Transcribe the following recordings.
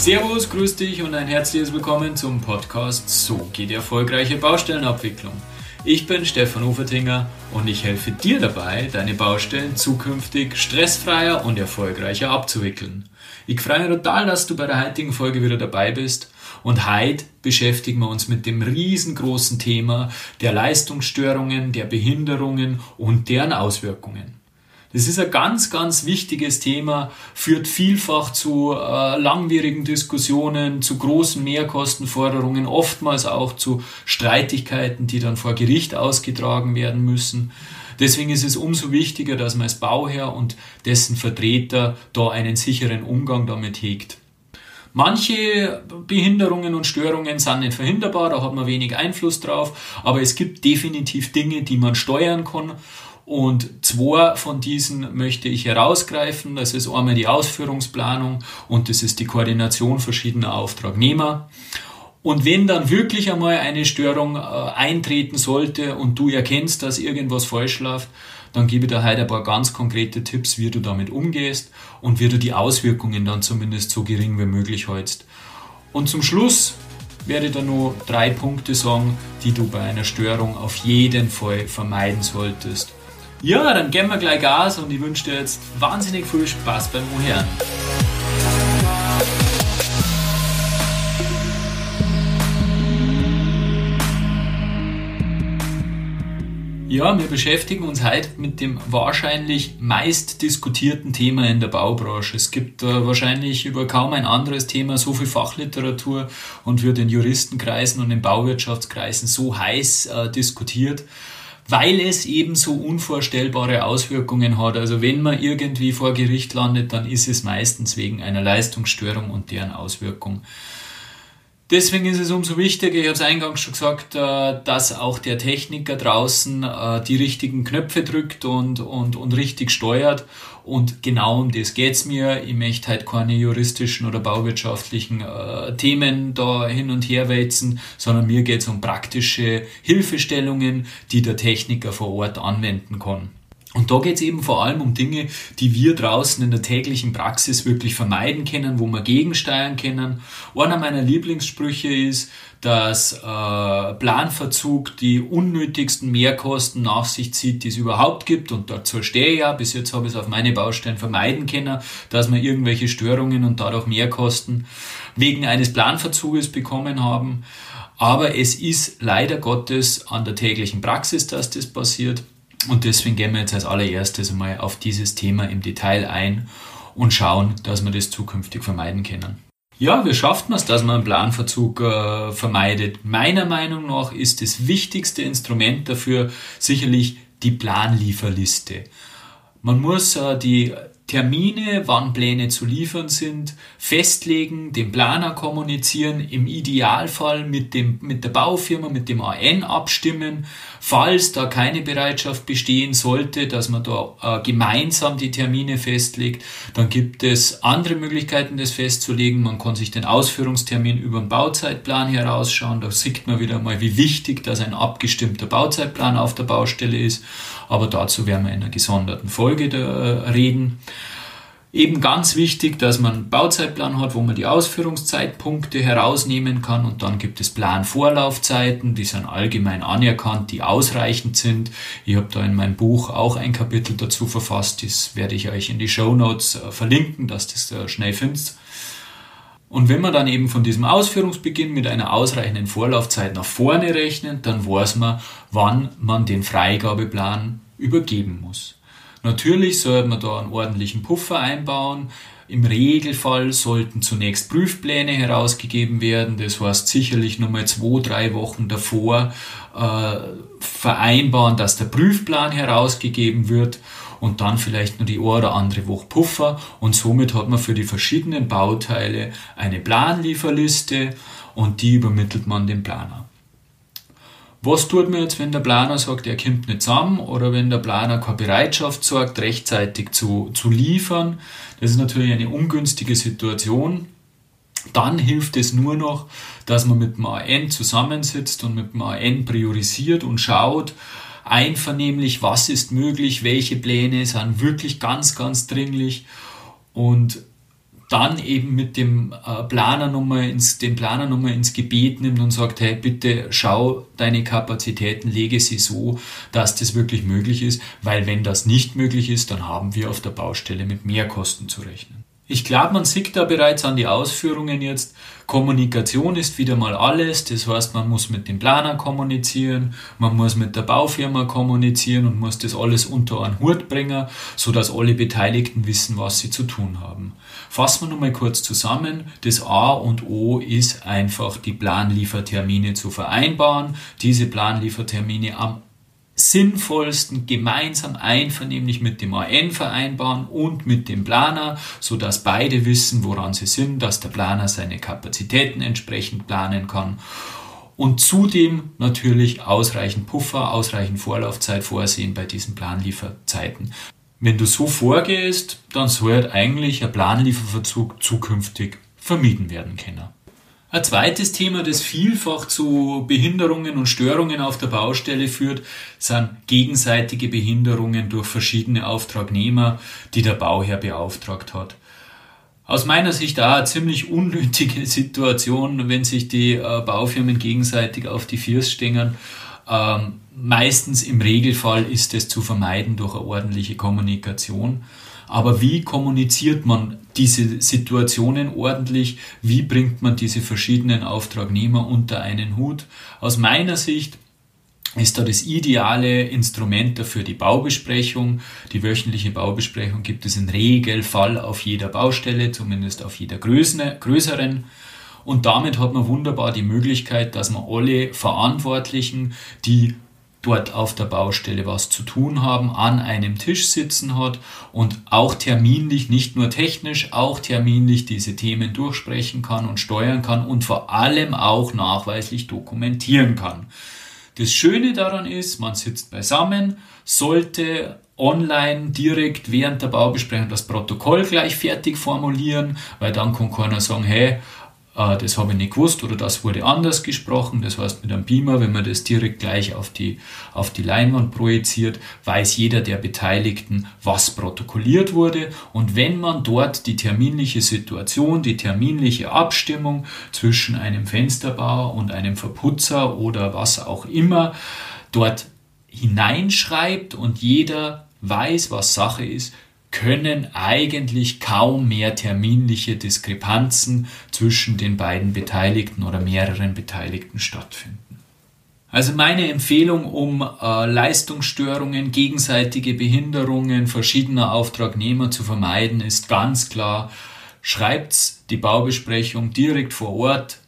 Servus, grüß dich und ein herzliches Willkommen zum Podcast So geht erfolgreiche Baustellenabwicklung. Ich bin Stefan Ufertinger und ich helfe dir dabei, deine Baustellen zukünftig stressfreier und erfolgreicher abzuwickeln. Ich freue mich total, dass du bei der heutigen Folge wieder dabei bist und heute beschäftigen wir uns mit dem riesengroßen Thema der Leistungsstörungen, der Behinderungen und deren Auswirkungen. Das ist ein ganz, ganz wichtiges Thema, führt vielfach zu äh, langwierigen Diskussionen, zu großen Mehrkostenforderungen, oftmals auch zu Streitigkeiten, die dann vor Gericht ausgetragen werden müssen. Deswegen ist es umso wichtiger, dass man als Bauherr und dessen Vertreter da einen sicheren Umgang damit hegt. Manche Behinderungen und Störungen sind nicht verhinderbar, da hat man wenig Einfluss drauf, aber es gibt definitiv Dinge, die man steuern kann und zwei von diesen möchte ich herausgreifen. Das ist einmal die Ausführungsplanung und das ist die Koordination verschiedener Auftragnehmer. Und wenn dann wirklich einmal eine Störung äh, eintreten sollte und du erkennst, dass irgendwas falsch läuft, dann gebe ich dir heute ein paar ganz konkrete Tipps, wie du damit umgehst und wie du die Auswirkungen dann zumindest so gering wie möglich hältst. Und zum Schluss werde ich da nur drei Punkte sagen, die du bei einer Störung auf jeden Fall vermeiden solltest. Ja, dann gehen wir gleich Gas und ich wünsche dir jetzt wahnsinnig viel Spaß beim Umhören. Ja, wir beschäftigen uns heute mit dem wahrscheinlich meist diskutierten Thema in der Baubranche. Es gibt äh, wahrscheinlich über kaum ein anderes Thema so viel Fachliteratur und wird in Juristenkreisen und in Bauwirtschaftskreisen so heiß äh, diskutiert weil es eben so unvorstellbare Auswirkungen hat. Also wenn man irgendwie vor Gericht landet, dann ist es meistens wegen einer Leistungsstörung und deren Auswirkung. Deswegen ist es umso wichtiger, ich habe es eingangs schon gesagt, äh, dass auch der Techniker draußen äh, die richtigen Knöpfe drückt und, und, und richtig steuert. Und genau um das geht's mir. Ich möchte halt keine juristischen oder bauwirtschaftlichen äh, Themen da hin und her wälzen, sondern mir geht's um praktische Hilfestellungen, die der Techniker vor Ort anwenden kann. Und da geht es eben vor allem um Dinge, die wir draußen in der täglichen Praxis wirklich vermeiden können, wo wir gegensteuern können. Einer meiner Lieblingssprüche ist, dass äh, Planverzug die unnötigsten Mehrkosten nach sich zieht, die es überhaupt gibt. Und dazu stehe ich ja. Bis jetzt habe ich es auf meine Baustellen vermeiden können, dass wir irgendwelche Störungen und dadurch Mehrkosten wegen eines Planverzuges bekommen haben. Aber es ist leider Gottes an der täglichen Praxis, dass das passiert. Und deswegen gehen wir jetzt als allererstes einmal auf dieses Thema im Detail ein und schauen, dass wir das zukünftig vermeiden können. Ja, wie schafft man es, dass man einen Planverzug äh, vermeidet? Meiner Meinung nach ist das wichtigste Instrument dafür sicherlich die Planlieferliste. Man muss äh, die Termine, wann Pläne zu liefern sind, festlegen, dem Planer kommunizieren, im Idealfall mit, dem, mit der Baufirma, mit dem AN abstimmen. Falls da keine Bereitschaft bestehen sollte, dass man da äh, gemeinsam die Termine festlegt, dann gibt es andere Möglichkeiten, das festzulegen. Man kann sich den Ausführungstermin über den Bauzeitplan herausschauen. Da sieht man wieder mal, wie wichtig, dass ein abgestimmter Bauzeitplan auf der Baustelle ist. Aber dazu werden wir in einer gesonderten Folge da, äh, reden. Eben ganz wichtig, dass man einen Bauzeitplan hat, wo man die Ausführungszeitpunkte herausnehmen kann und dann gibt es Planvorlaufzeiten, die sind allgemein anerkannt, die ausreichend sind. Ich habe da in meinem Buch auch ein Kapitel dazu verfasst, das werde ich euch in die Show Notes äh, verlinken, dass das äh, schnell findet. Und wenn man dann eben von diesem Ausführungsbeginn mit einer ausreichenden Vorlaufzeit nach vorne rechnet, dann weiß man, wann man den Freigabeplan übergeben muss. Natürlich sollte man da einen ordentlichen Puffer einbauen. Im Regelfall sollten zunächst Prüfpläne herausgegeben werden. Das heißt sicherlich nochmal zwei, drei Wochen davor äh, vereinbaren, dass der Prüfplan herausgegeben wird und dann vielleicht nur die eine oder andere Woche Puffer und somit hat man für die verschiedenen Bauteile eine Planlieferliste und die übermittelt man dem Planer. Was tut man jetzt, wenn der Planer sagt, er kommt nicht zusammen oder wenn der Planer keine Bereitschaft sorgt, rechtzeitig zu, zu liefern? Das ist natürlich eine ungünstige Situation. Dann hilft es nur noch, dass man mit dem AN zusammensitzt und mit dem AN priorisiert und schaut, einvernehmlich, was ist möglich, welche Pläne sind wirklich ganz, ganz dringlich und dann eben mit dem äh, Planer nochmal ins, den Planer nochmal ins Gebet nimmt und sagt, hey, bitte schau deine Kapazitäten, lege sie so, dass das wirklich möglich ist, weil wenn das nicht möglich ist, dann haben wir auf der Baustelle mit Mehrkosten zu rechnen. Ich glaube, man sieht da bereits an die Ausführungen jetzt, Kommunikation ist wieder mal alles. Das heißt, man muss mit dem Planer kommunizieren, man muss mit der Baufirma kommunizieren und muss das alles unter einen Hut bringen, sodass alle Beteiligten wissen, was sie zu tun haben. Fassen wir nochmal kurz zusammen. Das A und O ist einfach die Planliefertermine zu vereinbaren, diese Planliefertermine am sinnvollsten gemeinsam einvernehmlich mit dem AN vereinbaren und mit dem Planer, so dass beide wissen, woran sie sind, dass der Planer seine Kapazitäten entsprechend planen kann und zudem natürlich ausreichend Puffer, ausreichend Vorlaufzeit vorsehen bei diesen Planlieferzeiten. Wenn du so vorgehst, dann sollte eigentlich ein Planlieferverzug zukünftig vermieden werden können. Ein zweites Thema, das vielfach zu Behinderungen und Störungen auf der Baustelle führt, sind gegenseitige Behinderungen durch verschiedene Auftragnehmer, die der Bauherr beauftragt hat. Aus meiner Sicht auch eine ziemlich unnötige Situation, wenn sich die äh, Baufirmen gegenseitig auf die First stängern. Ähm, meistens im Regelfall ist es zu vermeiden durch eine ordentliche Kommunikation. Aber wie kommuniziert man diese Situationen ordentlich? Wie bringt man diese verschiedenen Auftragnehmer unter einen Hut? Aus meiner Sicht ist da das ideale Instrument dafür die Baubesprechung. Die wöchentliche Baubesprechung gibt es im Regelfall auf jeder Baustelle, zumindest auf jeder größeren. Und damit hat man wunderbar die Möglichkeit, dass man alle Verantwortlichen, die dort auf der Baustelle was zu tun haben, an einem Tisch sitzen hat und auch terminlich, nicht nur technisch, auch terminlich diese Themen durchsprechen kann und steuern kann und vor allem auch nachweislich dokumentieren kann. Das Schöne daran ist, man sitzt beisammen, sollte online direkt während der Baubesprechung das Protokoll gleich fertig formulieren, weil dann kann keiner sagen, hey, das habe ich nicht gewusst oder das wurde anders gesprochen. Das heißt, mit einem Beamer, wenn man das direkt gleich auf die, auf die Leinwand projiziert, weiß jeder der Beteiligten, was protokolliert wurde. Und wenn man dort die terminliche Situation, die terminliche Abstimmung zwischen einem Fensterbauer und einem Verputzer oder was auch immer dort hineinschreibt und jeder weiß, was Sache ist, können eigentlich kaum mehr terminliche Diskrepanzen zwischen den beiden Beteiligten oder mehreren Beteiligten stattfinden. Also meine Empfehlung, um äh, Leistungsstörungen, gegenseitige Behinderungen verschiedener Auftragnehmer zu vermeiden, ist ganz klar, schreibt die Baubesprechung direkt vor Ort,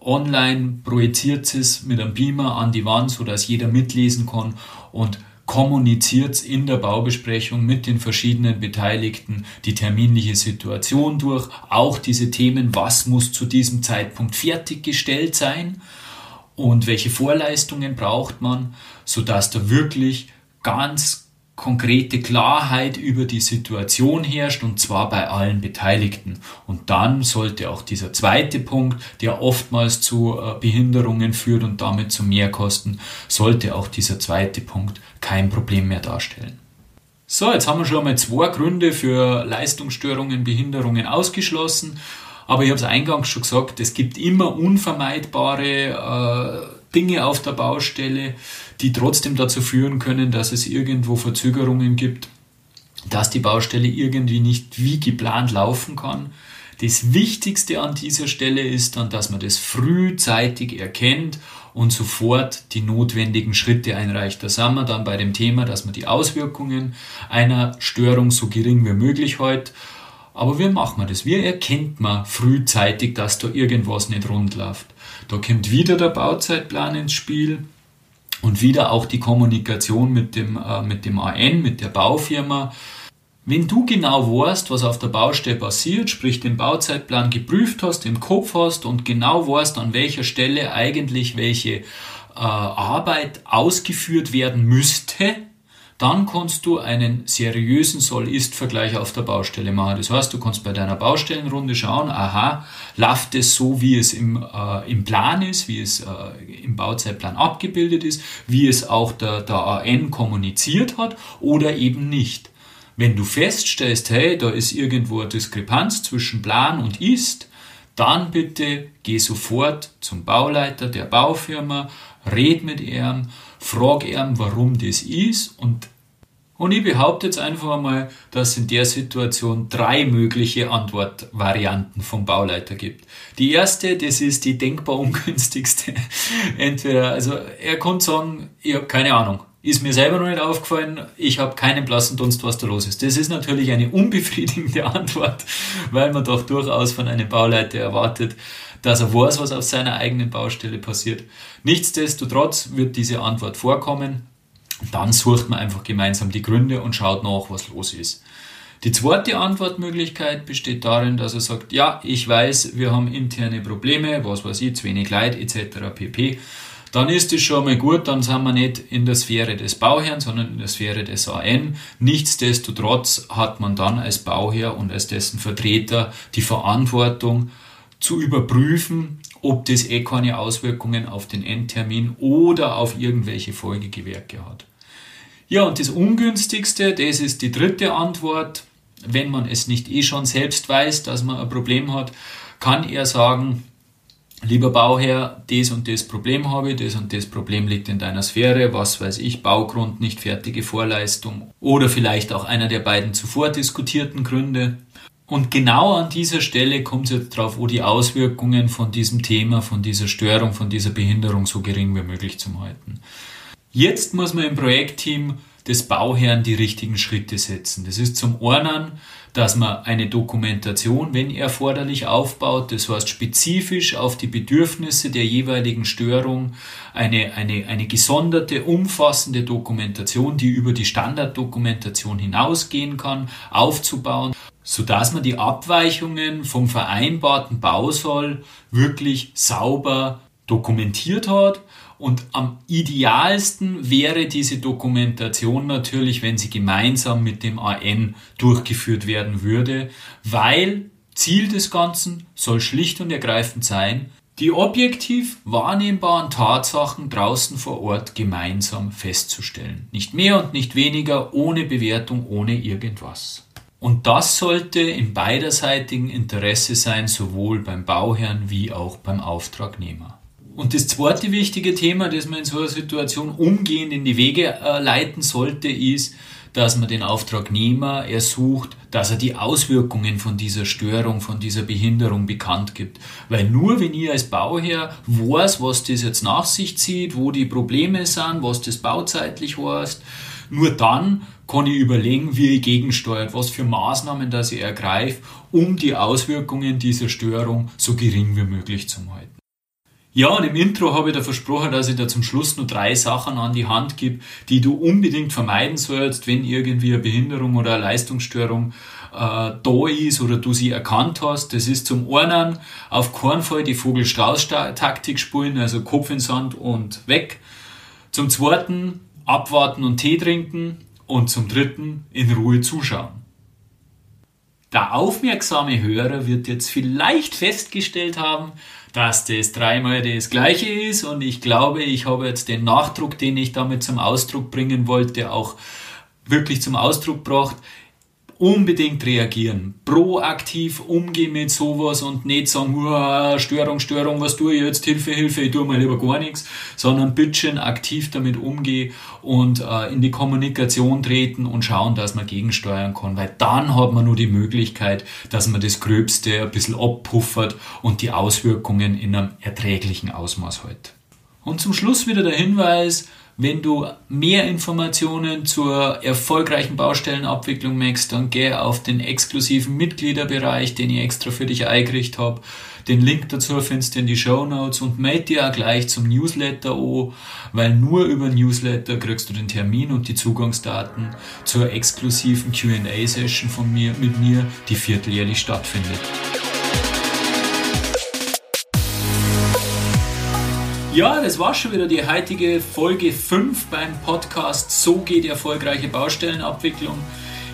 online projiziert es mit einem Beamer an die Wand, sodass jeder mitlesen kann und kommuniziert in der Baubesprechung mit den verschiedenen Beteiligten die terminliche Situation durch, auch diese Themen, was muss zu diesem Zeitpunkt fertiggestellt sein und welche Vorleistungen braucht man, sodass da wirklich ganz konkrete Klarheit über die Situation herrscht und zwar bei allen Beteiligten. Und dann sollte auch dieser zweite Punkt, der oftmals zu äh, Behinderungen führt und damit zu Mehrkosten, sollte auch dieser zweite Punkt kein Problem mehr darstellen. So, jetzt haben wir schon einmal zwei Gründe für Leistungsstörungen, Behinderungen ausgeschlossen. Aber ich habe es eingangs schon gesagt, es gibt immer unvermeidbare äh, Dinge auf der Baustelle, die trotzdem dazu führen können, dass es irgendwo Verzögerungen gibt, dass die Baustelle irgendwie nicht wie geplant laufen kann. Das Wichtigste an dieser Stelle ist dann, dass man das frühzeitig erkennt und sofort die notwendigen Schritte einreicht. Da sind wir dann bei dem Thema, dass man die Auswirkungen einer Störung so gering wie möglich hält. Aber wie macht man das? Wie erkennt man frühzeitig, dass da irgendwas nicht rund läuft? Da kommt wieder der Bauzeitplan ins Spiel und wieder auch die Kommunikation mit dem, äh, mit dem AN, mit der Baufirma. Wenn du genau weißt, was auf der Baustelle passiert, sprich den Bauzeitplan geprüft hast, im Kopf hast und genau weißt, an welcher Stelle eigentlich welche äh, Arbeit ausgeführt werden müsste, dann kannst du einen seriösen Soll-Ist-Vergleich auf der Baustelle machen. Das heißt, du kannst bei deiner Baustellenrunde schauen, aha, läuft es so, wie es im, äh, im Plan ist, wie es äh, im Bauzeitplan abgebildet ist, wie es auch der, der AN kommuniziert hat oder eben nicht. Wenn du feststellst, hey, da ist irgendwo eine Diskrepanz zwischen Plan und Ist, dann bitte geh sofort zum Bauleiter der Baufirma, red mit ihm, frag ihm, warum das ist und und ich behaupte jetzt einfach mal, dass es in der Situation drei mögliche Antwortvarianten vom Bauleiter gibt. Die erste, das ist die denkbar ungünstigste. Entweder, also er kann sagen, ich habe keine Ahnung, ist mir selber noch nicht aufgefallen, ich habe keinen blassen Dunst, was da los ist. Das ist natürlich eine unbefriedigende Antwort, weil man doch durchaus von einem Bauleiter erwartet, dass er weiß, was auf seiner eigenen Baustelle passiert. Nichtsdestotrotz wird diese Antwort vorkommen. Dann sucht man einfach gemeinsam die Gründe und schaut nach, was los ist. Die zweite Antwortmöglichkeit besteht darin, dass er sagt, ja, ich weiß, wir haben interne Probleme, was weiß ich, zu wenig Leid etc. pp dann ist es schon mal gut, dann sind wir nicht in der Sphäre des Bauherrn, sondern in der Sphäre des AN. Nichtsdestotrotz hat man dann als Bauherr und als dessen Vertreter die Verantwortung zu überprüfen, ob das eh keine Auswirkungen auf den Endtermin oder auf irgendwelche Folgegewerke hat. Ja, und das Ungünstigste, das ist die dritte Antwort. Wenn man es nicht eh schon selbst weiß, dass man ein Problem hat, kann er sagen, lieber Bauherr, das und das Problem habe ich, das und das Problem liegt in deiner Sphäre, was weiß ich, Baugrund, nicht fertige Vorleistung oder vielleicht auch einer der beiden zuvor diskutierten Gründe. Und genau an dieser Stelle kommt es jetzt darauf, wo die Auswirkungen von diesem Thema, von dieser Störung, von dieser Behinderung so gering wie möglich zu halten. Jetzt muss man im Projektteam des Bauherrn die richtigen Schritte setzen. Das ist zum einen, dass man eine Dokumentation, wenn erforderlich, aufbaut, das heißt spezifisch auf die Bedürfnisse der jeweiligen Störung eine, eine, eine gesonderte, umfassende Dokumentation, die über die Standarddokumentation hinausgehen kann, aufzubauen, sodass man die Abweichungen vom vereinbarten Bausoll wirklich sauber dokumentiert hat und am idealsten wäre diese Dokumentation natürlich, wenn sie gemeinsam mit dem AN durchgeführt werden würde, weil Ziel des Ganzen soll schlicht und ergreifend sein, die objektiv wahrnehmbaren Tatsachen draußen vor Ort gemeinsam festzustellen. Nicht mehr und nicht weniger, ohne Bewertung, ohne irgendwas. Und das sollte im beiderseitigen Interesse sein, sowohl beim Bauherrn wie auch beim Auftragnehmer. Und das zweite wichtige Thema, das man in so einer Situation umgehend in die Wege äh, leiten sollte, ist, dass man den Auftragnehmer ersucht, dass er die Auswirkungen von dieser Störung, von dieser Behinderung bekannt gibt. Weil nur wenn ihr als Bauherr weiß, was das jetzt nach sich zieht, wo die Probleme sind, was das bauzeitlich heißt, nur dann kann ich überlegen, wie ich gegensteuert, was für Maßnahmen dass ich ergreife, um die Auswirkungen dieser Störung so gering wie möglich zu halten. Ja, und im Intro habe ich da versprochen, dass ich da zum Schluss nur drei Sachen an die Hand gebe, die du unbedingt vermeiden sollst, wenn irgendwie eine Behinderung oder eine Leistungsstörung äh, da ist oder du sie erkannt hast. Das ist zum einen auf keinen Fall die Vogel-Strauß-Taktik spielen, also Kopf in Sand und weg. Zum zweiten abwarten und Tee trinken und zum dritten in Ruhe zuschauen. Der aufmerksame Hörer wird jetzt vielleicht festgestellt haben, dass das dreimal das gleiche ist. Und ich glaube, ich habe jetzt den Nachdruck, den ich damit zum Ausdruck bringen wollte, auch wirklich zum Ausdruck gebracht unbedingt reagieren, proaktiv umgehen mit sowas und nicht sagen, Störung, Störung, was tue ich jetzt, Hilfe, Hilfe, ich tue mal lieber gar nichts, sondern bitteschön aktiv damit umgehen und äh, in die Kommunikation treten und schauen, dass man gegensteuern kann, weil dann hat man nur die Möglichkeit, dass man das Gröbste ein bisschen abpuffert und die Auswirkungen in einem erträglichen Ausmaß hält. Und zum Schluss wieder der Hinweis, wenn du mehr Informationen zur erfolgreichen Baustellenabwicklung möchtest, dann geh auf den exklusiven Mitgliederbereich, den ich extra für dich eingerichtet habe. Den Link dazu findest du in die Show Notes und melde dir auch gleich zum Newsletter an, weil nur über Newsletter kriegst du den Termin und die Zugangsdaten zur exklusiven Q&A-Session von mir, mit mir, die vierteljährlich stattfindet. Ja, das war schon wieder die heutige Folge 5 beim Podcast So geht die erfolgreiche Baustellenabwicklung.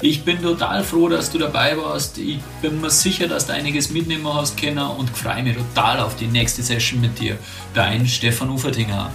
Ich bin total froh, dass du dabei warst. Ich bin mir sicher, dass du einiges mitnehmen hast können und freue mich total auf die nächste Session mit dir. Dein Stefan Ufertinger.